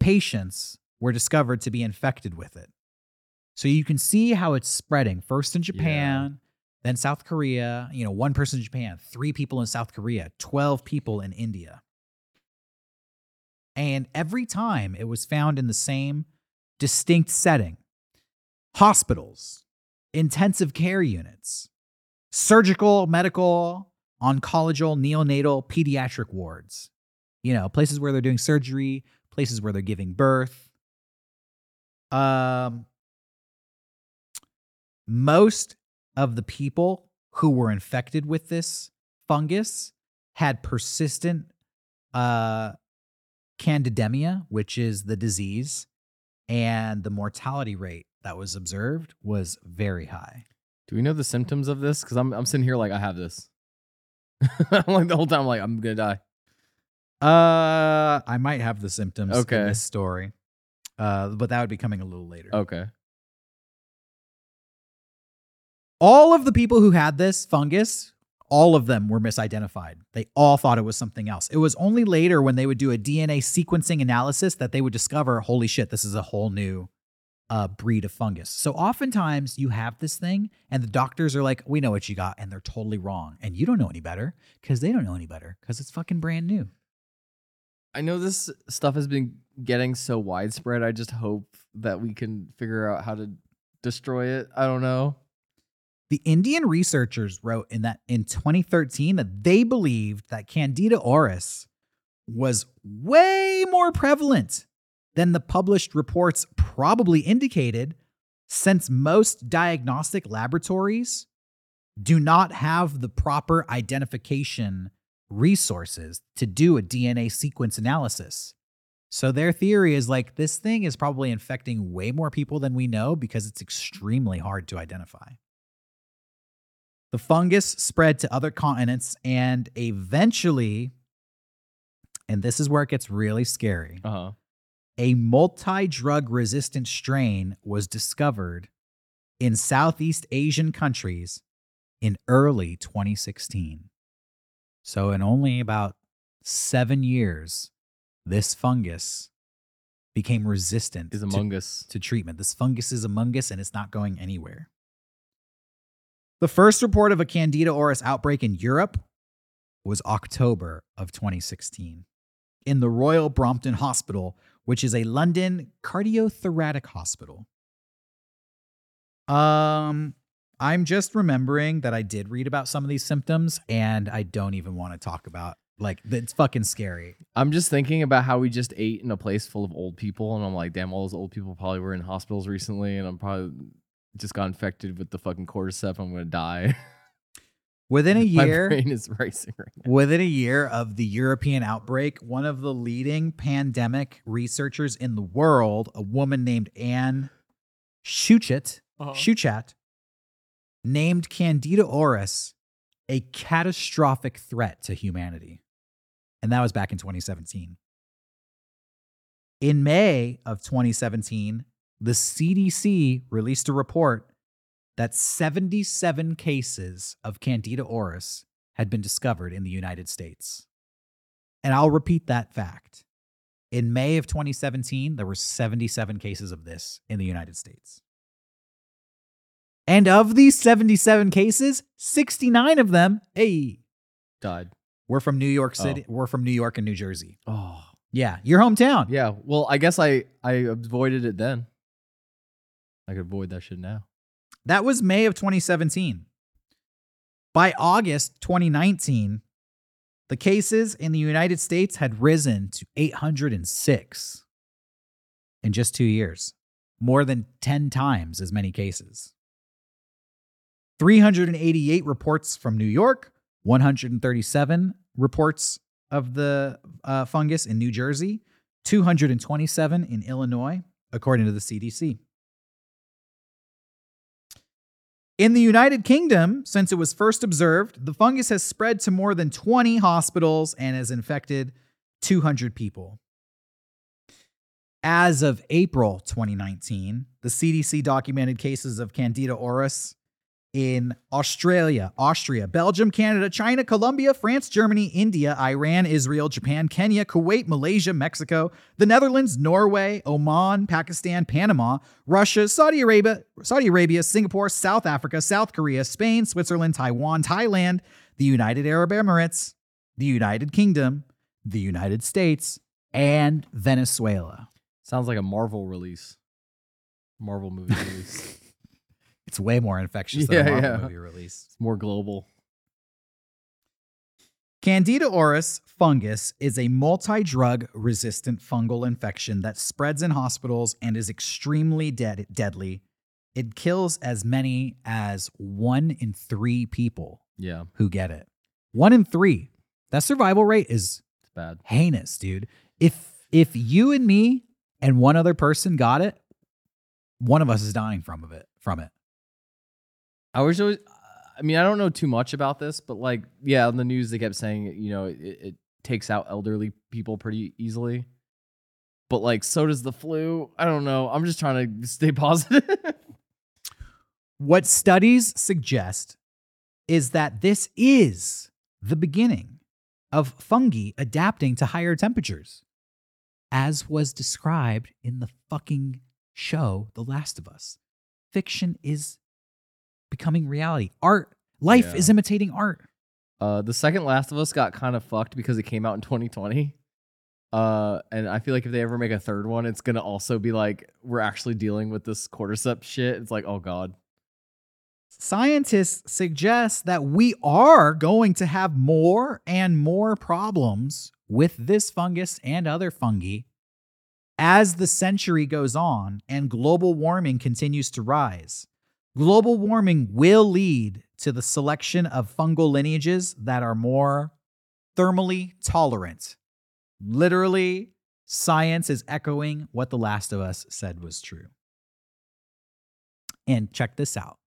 Speaker 1: patients were discovered to be infected with it. So you can see how it's spreading first in Japan, then South Korea, you know, one person in Japan, three people in South Korea, 12 people in India. And every time it was found in the same distinct setting hospitals, intensive care units, surgical, medical, oncological, neonatal, pediatric wards. You know, places where they're doing surgery, places where they're giving birth. Um, most of the people who were infected with this fungus had persistent uh, candidemia, which is the disease, and the mortality rate that was observed was very high.
Speaker 2: Do we know the symptoms of this? Because I'm I'm sitting here like I have this. I'm like the whole time like I'm gonna die.
Speaker 1: Uh, I might have the symptoms
Speaker 2: Okay.
Speaker 1: in this story, uh, but that would be coming a little later.
Speaker 2: Okay.
Speaker 1: All of the people who had this fungus, all of them were misidentified. They all thought it was something else. It was only later when they would do a DNA sequencing analysis that they would discover, holy shit, this is a whole new uh, breed of fungus. So oftentimes you have this thing, and the doctors are like, "We know what you got," and they're totally wrong, and you don't know any better because they don't know any better because it's fucking brand new.
Speaker 2: I know this stuff has been getting so widespread. I just hope that we can figure out how to destroy it. I don't know.
Speaker 1: The Indian researchers wrote in that in 2013 that they believed that Candida auris was way more prevalent than the published reports probably indicated, since most diagnostic laboratories do not have the proper identification resources to do a DNA sequence analysis. So their theory is like this thing is probably infecting way more people than we know because it's extremely hard to identify. The fungus spread to other continents and eventually, and this is where it gets really scary,
Speaker 2: Uh huh.
Speaker 1: A multi drug resistant strain was discovered in Southeast Asian countries in early 2016. So, in only about seven years, this fungus became resistant
Speaker 2: Is
Speaker 1: to-
Speaker 2: among us.
Speaker 1: to treatment. This fungus is among us and it's not going anywhere. The first report of a Candida auris outbreak in Europe was October of 2016 in the Royal Brompton Hospital, which is a London cardiothoracic hospital. Um, I'm just remembering that I did read about some of these symptoms and I don't even want to talk about like it's fucking scary.
Speaker 2: I'm just thinking about how we just ate in a place full of old people, and I'm like, damn, all those old people probably were in hospitals recently, and I'm probably just got infected with the fucking cordyceps. I'm gonna die.
Speaker 1: Within a
Speaker 2: My
Speaker 1: year,
Speaker 2: brain is racing right now.
Speaker 1: Within a year of the European outbreak, one of the leading pandemic researchers in the world, a woman named Anne Schuchat,
Speaker 2: Uh-huh.
Speaker 1: Schuchat, named Candida auris a catastrophic threat to humanity. And that was back in 2017. In May of 2017, the CDC released a report that 77 cases of Candida auris had been discovered in the United States. And I'll repeat that fact. In May of 2017, there were 77 cases of this in the United States. And of these 77 cases, 69 of them, hey,
Speaker 2: Died.
Speaker 1: were from New York
Speaker 2: Oh.
Speaker 1: We're from New York and New Jersey.
Speaker 2: Oh,
Speaker 1: Yeah, your hometown.
Speaker 2: yeah. Well, I guess I I avoided it then. I could avoid that shit now.
Speaker 1: That was May of 2017. By August 2019, the cases in the United States had risen to 806 in just two years, more than 10 times as many cases. 388 reports from New York, 137 reports of the uh, fungus in New Jersey, 227 in Illinois, according to the CDC. In the United Kingdom, since it was first observed, the fungus has spread to more than 20 hospitals and has infected 200 people. As of April 2019, the CDC documented cases of Candida auris in Australia, Austria, Belgium, Canada, China, Colombia, France, Germany, India, Iran, Israel, Japan, Kenya, Kuwait, Malaysia, Mexico, the Netherlands, Norway, Oman, Pakistan, Panama, Russia, Saudi Arabia, Saudi Arabia, Singapore, South Africa, South Korea, Spain, Switzerland, Taiwan, Thailand, the United Arab Emirates, the United Kingdom, the United States, and Venezuela.
Speaker 2: Sounds like a Marvel release. Marvel movie release.
Speaker 1: It's way more infectious than
Speaker 2: Yeah,
Speaker 1: a Marvel
Speaker 2: yeah.
Speaker 1: movie release.
Speaker 2: It's more global.
Speaker 1: Candida auris fungus is a multi drug resistant fungal infection that spreads in hospitals and is extremely dead- deadly. It kills as many as one in three people
Speaker 2: Yeah,
Speaker 1: who get it. One in three. That survival rate is
Speaker 2: it's bad.
Speaker 1: heinous, dude. If if you and me and one other person got it, one of us is dying from of it from it.
Speaker 2: I was always. I mean, I don't know too much about this, but like, yeah, on the news they kept saying, you know, it, it takes out elderly people pretty easily. But like, so does the flu. I don't know. I'm just trying to stay positive.
Speaker 1: What studies suggest is that this is the beginning of fungi adapting to higher temperatures, as was described in the fucking show The Last of Us. Fiction is becoming reality. Art, life
Speaker 2: Yeah.
Speaker 1: is imitating art.
Speaker 2: Uh, the second Last of Us got kind of fucked because it came out in 2020. Uh, and I feel like if they ever make a third one, it's gonna also be like we're actually dealing with this cordyceps shit. It's like, oh god,
Speaker 1: Scientists suggest that we are going to have more and more problems with this fungus and other fungi as the century goes on and global warming continues to rise. Global warming will lead to the selection of fungal lineages that are more thermally tolerant. Literally, science is echoing what The Last of Us said was true. And check this out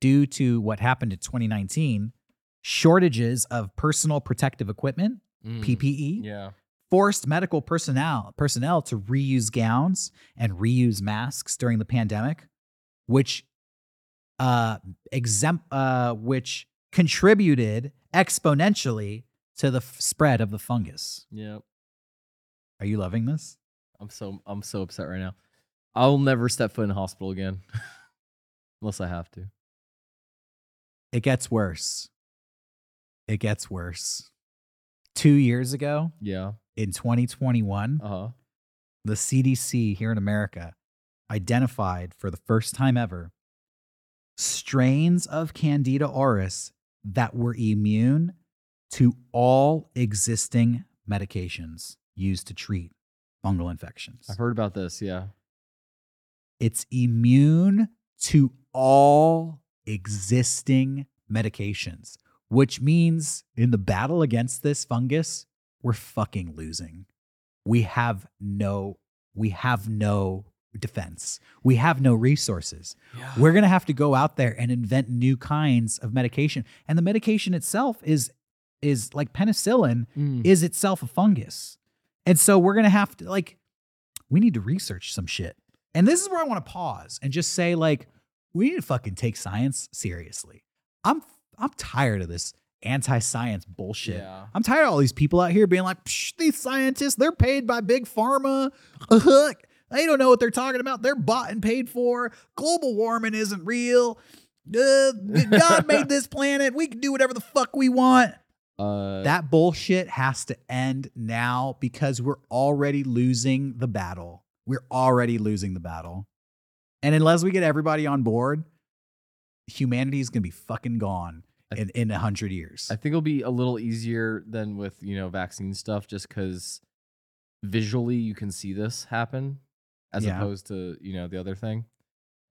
Speaker 1: due to what happened in 2019, shortages of personal protective equipment,
Speaker 2: Mm.
Speaker 1: PPE,
Speaker 2: Yeah,
Speaker 1: forced medical personnel personnel to reuse gowns and reuse masks during the pandemic, which uh exempt uh which contributed exponentially to the f- spread of the fungus.
Speaker 2: yeah.
Speaker 1: Are you loving this?
Speaker 2: I'm so I'm so upset right now. I'll never step foot in a hospital again, unless I have to.
Speaker 1: It gets worse. It gets worse. 2 years ago
Speaker 2: Yeah.
Speaker 1: in 2021,
Speaker 2: Uh huh.
Speaker 1: the CDC here in America identified for the first time ever strains of Candida auris that were immune to all existing medications used to treat fungal infections.
Speaker 2: I've heard about this. Yeah.
Speaker 1: It's immune to all existing medications, which means in the battle against this fungus, we're fucking losing. We have no we have no defense. We have no resources.
Speaker 2: Yeah.
Speaker 1: We're going to have to go out there and invent new kinds of medication. And the medication itself is is like penicillin
Speaker 2: Mm.
Speaker 1: is itself a fungus. And so we're going to have to like we need to research some shit. And this is where I want to pause and just say like we need to fucking take science seriously. I'm I'm tired of this anti-science bullshit.
Speaker 2: Yeah.
Speaker 1: I'm tired of all these people out here being like, these scientists, they're paid by big pharma. Ugh. They don't know what they're talking about. They're bought and paid for. Global warming isn't real. Uh, God made this planet. We can do whatever the fuck we want.
Speaker 2: Uh,
Speaker 1: That bullshit has to end now because we're already losing the battle. We're already losing the battle. And unless we get everybody on board, humanity is going to be fucking gone in, in a hundred years.
Speaker 2: I think it'll be a little easier than with you know vaccine stuff, just because visually you can see this happen, as
Speaker 1: Yeah.
Speaker 2: opposed to you know the other thing.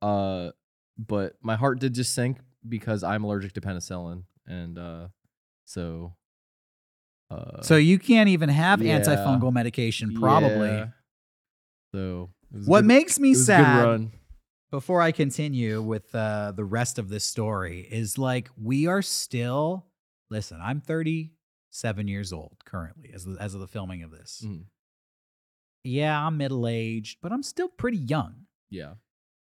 Speaker 2: Uh, but my heart did just sink because I'm allergic to penicillin, and uh, so. Uh,
Speaker 1: so you can't even have
Speaker 2: yeah.
Speaker 1: antifungal medication, probably.
Speaker 2: yeah. So it was a
Speaker 1: What
Speaker 2: good-
Speaker 1: makes me
Speaker 2: it was a good
Speaker 1: sad before I continue with uh, the rest of this story is like we are still. Listen, I'm 37 years old currently as as of the filming of this.
Speaker 2: Mhm.
Speaker 1: Yeah, I'm middle aged, but I'm still pretty young.
Speaker 2: Yeah,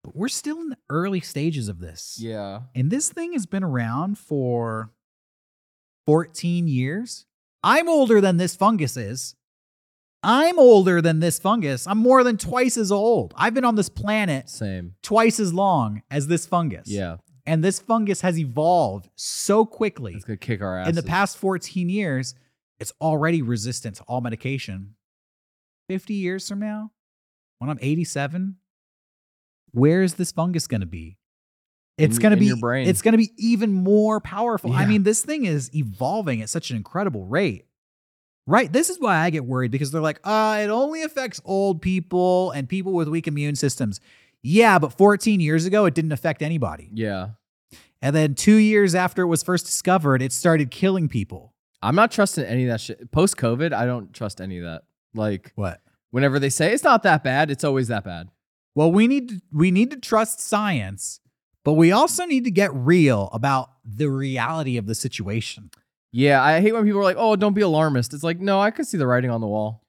Speaker 1: But we're still in the early stages of this.
Speaker 2: yeah,
Speaker 1: And this thing has been around for 14 years. I'm older than this fungus is. I'm older than this fungus. I'm more than twice as old. I've been on this planet
Speaker 2: same.
Speaker 1: twice as long as this fungus.
Speaker 2: Yeah,
Speaker 1: And this fungus has evolved so quickly
Speaker 2: it's gonna kick our ass
Speaker 1: in the past 14 years. It's already resistant to all medication. 50 years from now, when I'm 87, where is this fungus going to be? It's going to be
Speaker 2: your brain.
Speaker 1: it's going to be even more powerful. I mean, this thing is evolving at such an incredible rate. Right? This is why I get worried because they're like, "Uh, it only affects old people and people with weak immune systems." Yeah, but 14 years ago it didn't affect anybody.
Speaker 2: Yeah,
Speaker 1: And then 2 years after it was first discovered, it started killing people.
Speaker 2: I'm not trusting any of that shit. Post COVID, I don't trust any of that. Like
Speaker 1: What?
Speaker 2: whenever they say it's not that bad, it's always that bad.
Speaker 1: Well, we need to, we need to trust science, but we also need to get real about the reality of the situation.
Speaker 2: Yeah, I hate when people are like, "Oh, don't be alarmist." It's like, no, I could see the writing on the wall.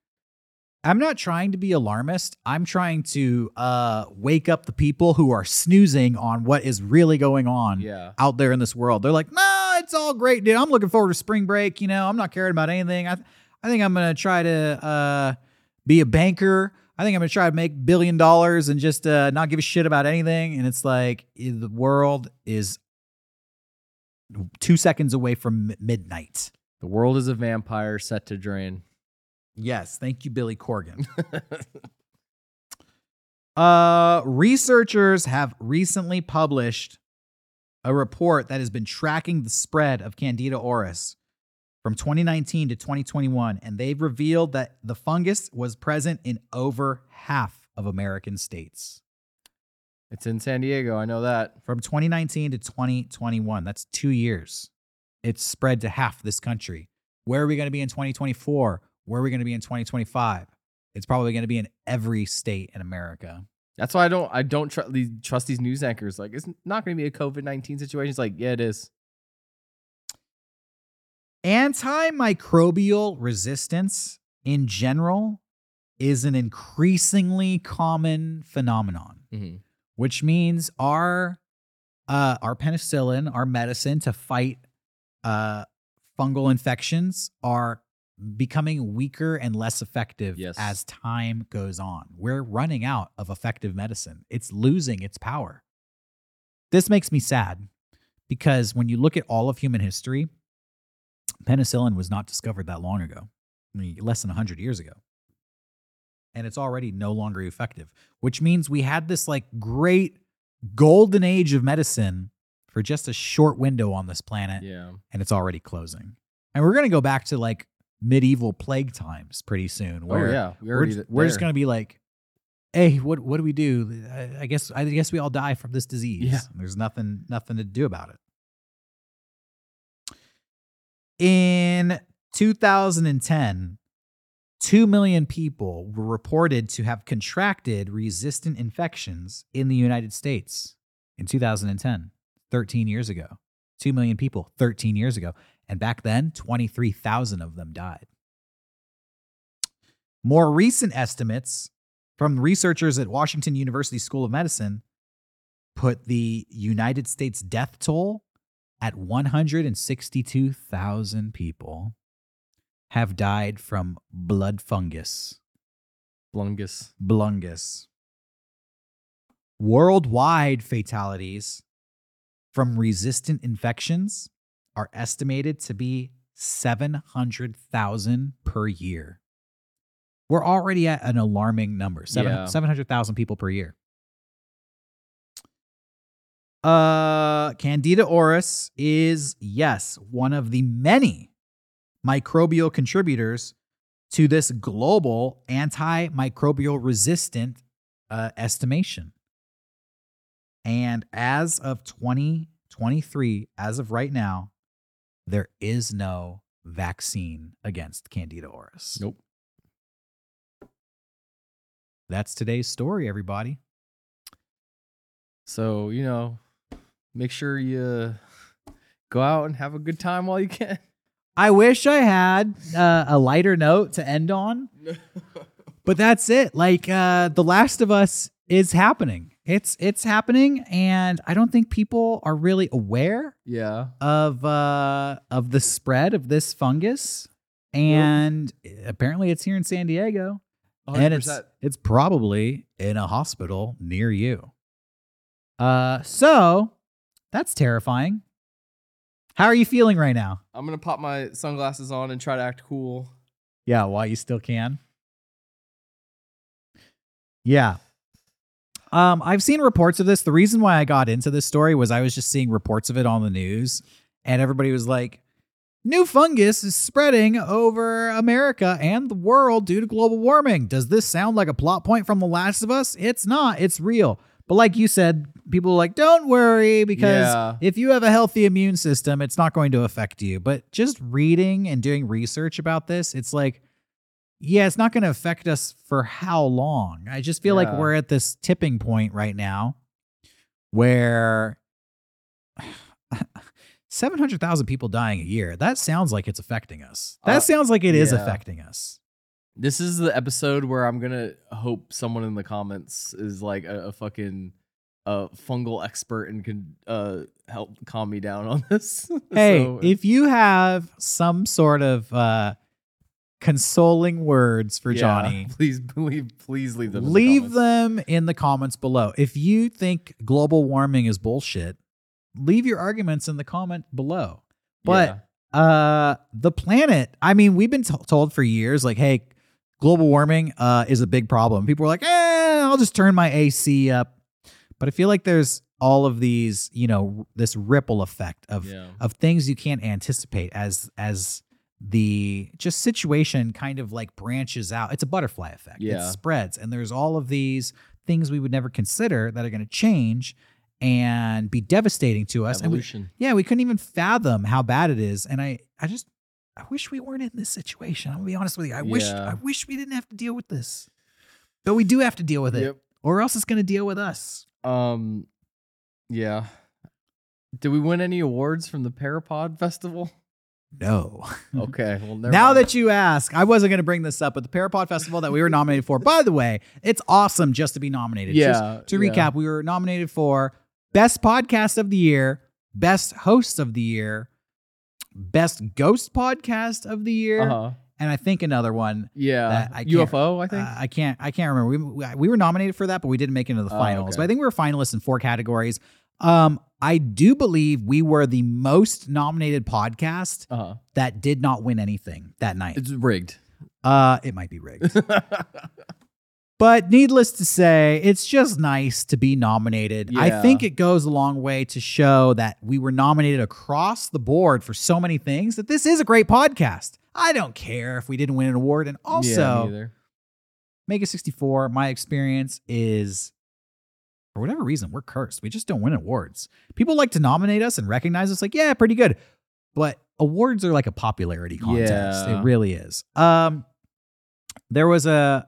Speaker 1: I'm not trying to be alarmist. I'm trying to uh, wake up the people who are snoozing on what is really going on
Speaker 2: Yeah,
Speaker 1: out there in this world. They're like, nah, it's all great, dude. I'm looking forward to spring break. You know, I'm not caring about anything. I, I think I'm gonna try to uh, be a banker. I think I'm gonna try to make billion dollars and just uh, not give a shit about anything. And it's like the world is two seconds away from midnight.
Speaker 2: the world is a vampire set to drain.
Speaker 1: Yes, thank you, Billy Corgan. Uh, researchers have recently published a report that has been tracking the spread of Candida auris from 2019 to 2021, and they've revealed that the fungus was present in over half of American states
Speaker 2: it's in San Diego. I know that.
Speaker 1: from 2019 to 2021. That's two years. It's spread to half this country. Where are we going to be in 2024? Where are we going to be in 2025? It's probably going to be in every state in America.
Speaker 2: That's why I don't. I don't tr- trust these news anchors. Like, it's not going to be a COVID nineteen situation. It's like, yeah, it is.
Speaker 1: Antimicrobial resistance in general is an increasingly common phenomenon,
Speaker 2: Mhm.
Speaker 1: which means our uh, our penicillin, our medicine to fight uh, fungal infections, are becoming weaker and less effective
Speaker 2: Yes.
Speaker 1: as time goes on. We're running out of effective medicine. It's losing its power. This makes me sad because when you look at all of human history, penicillin was not discovered that long ago, I mean, less than 100 years ago. And it's already no longer effective, which means we had this like great golden age of medicine for just a short window on this planet,
Speaker 2: Yeah.
Speaker 1: and it's already closing. And we're going to go back to like medieval plague times pretty soon. Oh, where
Speaker 2: oh yeah. We
Speaker 1: we're, ju-
Speaker 2: th-
Speaker 1: we're just going to be like, hey, what what do we do? I, I guess I guess we all die from this disease.
Speaker 2: Yeah.
Speaker 1: There's nothing nothing to do about it. In 2010, 2 million people were reported to have contracted resistant infections in the United States in 2010, 13 years ago. 2 million people 13 years ago. And back then, 23,000 of them died. More recent estimates from researchers at Washington University School of Medicine put the United States death toll at 162,000 people have died from blood fungus,
Speaker 2: Blungus.
Speaker 1: blungus. Worldwide fatalities from resistant infections are estimated to be 700,000 per year. We're already at an alarming number seven,
Speaker 2: Yeah.
Speaker 1: 700,000 people per year. Uh, Candida auris is, yes, one of the many microbial contributors to this global antimicrobial resistant uh, estimation. And as of 2023, as of right now, there is no vaccine against Candida auris.
Speaker 2: Nope.
Speaker 1: That's today's story, everybody.
Speaker 2: So you know, make sure you go out and have a good time while you can.
Speaker 1: I wish I had uh, a lighter note to end on, but that's it. Like uh, The Last of Us is happening. It's it's happening, and I don't think people are really aware
Speaker 2: yeah.
Speaker 1: of uh, of the spread of this fungus. And apparently, it's here in San Diego, and it's it's probably in a hospital near you. Uh, so that's terrifying. How are you feeling right now?
Speaker 2: I'm gonna pop my sunglasses on and try to act cool.
Speaker 1: Yeah, while you still can. Yeah. Um, I've seen reports of this. The reason why I got into this story was I was just seeing reports of it on the news, and everybody was like, New fungus is spreading over America and the world due to global warming. Does this sound like a plot point from The Last of Us? It's not, it's real. But like you said, people are like, don't worry, because
Speaker 2: Yeah.
Speaker 1: if you have a healthy immune system, it's not going to affect you. But just reading and doing research about this, it's like, yeah, it's not going to affect us for how long? I just feel like we're at this tipping point right now where 700,000 people dying a year. That sounds like it's affecting us. That
Speaker 2: Uh,
Speaker 1: sounds like it is
Speaker 2: yeah.
Speaker 1: affecting us.
Speaker 2: This is the episode where I'm gonna hope someone in the comments is like a, a fucking uh, fungal expert and can uh, help calm me down on this.
Speaker 1: Hey,
Speaker 2: So,
Speaker 1: if you have some sort of uh, consoling words for
Speaker 2: yeah,
Speaker 1: Johnny,
Speaker 2: please leave, please leave them. in the
Speaker 1: leave
Speaker 2: comments.
Speaker 1: them in the comments below. If you think global warming is bullshit, leave your arguments in the comment below. But
Speaker 2: Yeah.
Speaker 1: uh the planet i mean we've been t- told for years like hey global warming uh is a big problem people are like eh i'll just turn my ac up but i feel like there's all of these you know this ripple effect of
Speaker 2: yeah.
Speaker 1: of things you can't anticipate as as the just situation kind of like branches out it's a butterfly effect
Speaker 2: Yeah.
Speaker 1: it spreads and there's all of these things we would never consider that are going to change and be devastating to us and we,
Speaker 2: Evolution.
Speaker 1: yeah, we couldn't even fathom how bad it is. And I, I just, I wish we weren't in this situation. I'm gonna be honest with you. I wish, I wish we didn't have to deal with this, but we do have to deal with it,
Speaker 2: Yep.
Speaker 1: or else it's gonna deal with us.
Speaker 2: Um. Yeah. Did we win any awards from the Parapod Festival?
Speaker 1: No.
Speaker 2: Okay. Well, never
Speaker 1: now
Speaker 2: mind.
Speaker 1: that you ask, I wasn't gonna bring this up, but the Parapod Festival that we were nominated for. By the way, it's awesome just to be nominated. Just
Speaker 2: yeah.
Speaker 1: to
Speaker 2: yeah.
Speaker 1: recap, we were nominated for Best Podcast of the Year, Best Host of the Year, Best Ghost Podcast of the Year,
Speaker 2: Uh-huh.
Speaker 1: And I think another one.
Speaker 2: Yeah.
Speaker 1: that I
Speaker 2: UFO. I think.
Speaker 1: Uh, I can't. I can't remember. We, we we were nominated for that, but we didn't make it into the
Speaker 2: Oh,
Speaker 1: finals.
Speaker 2: okay.
Speaker 1: But I think we were finalists in four categories. Um, I do believe we were the most nominated podcast
Speaker 2: uh huh.
Speaker 1: that did not win anything that night.
Speaker 2: It's rigged.
Speaker 1: Uh, it might be rigged, but needless to say, it's just nice to be nominated. I think it goes a long way to show that we were nominated across the board for so many things. That this is a great podcast. I don't care if we didn't win an award, and also.
Speaker 2: yeah.
Speaker 1: Mega 64, my experience is for whatever reason, we're cursed. We just don't win awards. People like to nominate us and recognize us like, yeah, pretty good. But awards are like a popularity contest.
Speaker 2: Yeah.
Speaker 1: It really is. Um there was a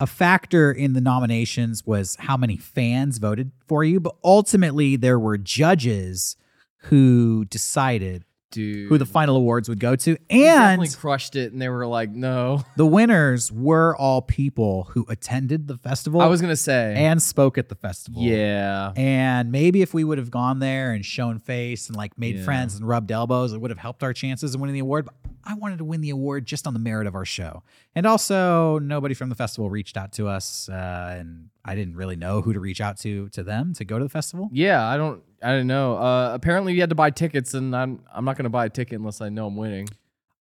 Speaker 1: a factor in the nominations was how many fans voted for you, but ultimately there were judges who decided
Speaker 2: Dude.
Speaker 1: who the final awards would go to. And
Speaker 2: crushed it, and they were like, "No."
Speaker 1: the winners were all people who attended the festival
Speaker 2: I was gonna say.
Speaker 1: and spoke at the festival.
Speaker 2: yeah.
Speaker 1: And maybe if we would have gone there and shown face and like made
Speaker 2: Yeah.
Speaker 1: friends and rubbed elbows, it would have helped our chances of winning the award. But I wanted to win the award just on the merit of our show. And also, nobody from the festival reached out to us, uh, and I didn't really know who to reach out to to them to go to the festival.
Speaker 2: Yeah. I don't. I don't know. Uh, apparently, you had to buy tickets, and I'm. I'm not gonna buy a ticket unless I know I'm winning.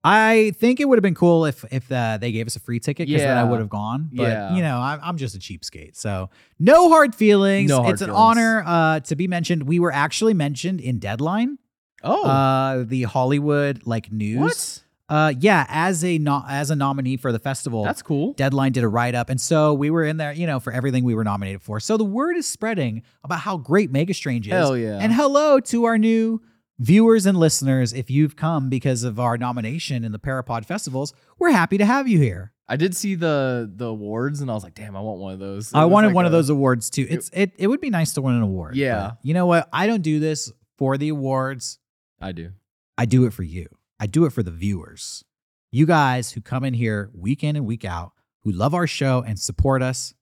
Speaker 1: I think it would have been cool if if uh, they gave us a free ticket because then I would have gone. But
Speaker 2: Yeah.
Speaker 1: you know, I'm, I'm just a cheapskate, so no hard feelings.
Speaker 2: No hard
Speaker 1: it's an honor uh, to be mentioned. We were actually mentioned in Deadline,
Speaker 2: Oh.
Speaker 1: uh, the Hollywood like news.
Speaker 2: what?
Speaker 1: Uh, yeah, as a no- as a nominee for the festival.
Speaker 2: That's cool.
Speaker 1: Deadline did a write up, and so we were in there, you know, for everything we were nominated for. So the word is spreading about how great Mega Strange is.
Speaker 2: Hell yeah.
Speaker 1: And hello to our new viewers and listeners. If you've come because of our nomination in the Parapod festivals, we're happy to have you here.
Speaker 2: I did see the the awards, and I was like, "Damn, I want one of those." It
Speaker 1: I wanted
Speaker 2: like
Speaker 1: one of those awards too. It's it it would be nice to win an award.
Speaker 2: Yeah.
Speaker 1: you know what? I don't do this for the awards.
Speaker 2: I do.
Speaker 1: I do it for you. I do it for the viewers. You guys who come in here week in and week out, who love our show and support us.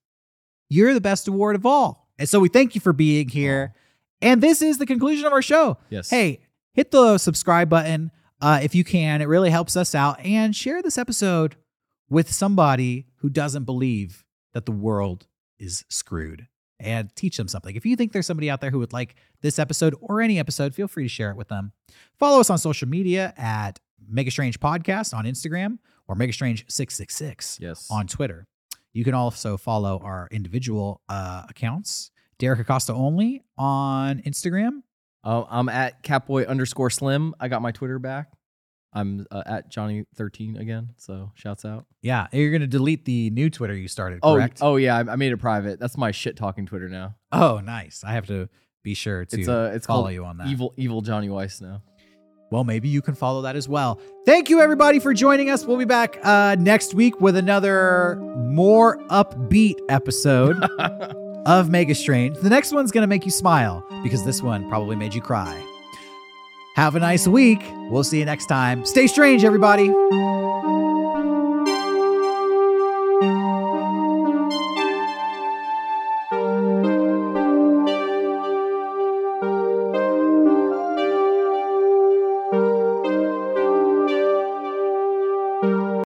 Speaker 1: You're the best award of all. And so we thank you for being here. And this is the conclusion of our show.
Speaker 2: Yes.
Speaker 1: Hey, hit the subscribe button uh, if you can. It really helps us out. And share this episode with somebody who doesn't believe that the world is screwed and teach them something. If you think there's somebody out there who would like this episode or any episode, feel free to share it with them. Follow us on social media at Mega Strange Podcast on Instagram or Mega Strange 666
Speaker 2: Yes.
Speaker 1: on Twitter. You can also follow our individual uh, accounts. Derek Acosta only on Instagram.
Speaker 2: Uh, I'm at Catboy underscore Slim. I got my Twitter back. I'm uh, at Johnny thirteen again. So shouts out.
Speaker 1: Yeah, you're gonna delete the new Twitter you started,
Speaker 2: Oh,
Speaker 1: correct?
Speaker 2: oh yeah, I, I made it private. That's my shit talking Twitter now.
Speaker 1: Oh, nice. I have to be sure to
Speaker 2: It's uh, it's
Speaker 1: follow
Speaker 2: called
Speaker 1: you on that.
Speaker 2: evil evil Johnny Weiss now.
Speaker 1: Well, maybe you can follow that as well. Thank you, everybody, for joining us. We'll be back uh, next week with another more upbeat episode. of Mega Strange. The next one's going to make you smile because this one probably made you cry. Have a nice week. We'll see you next time. Stay strange, everybody.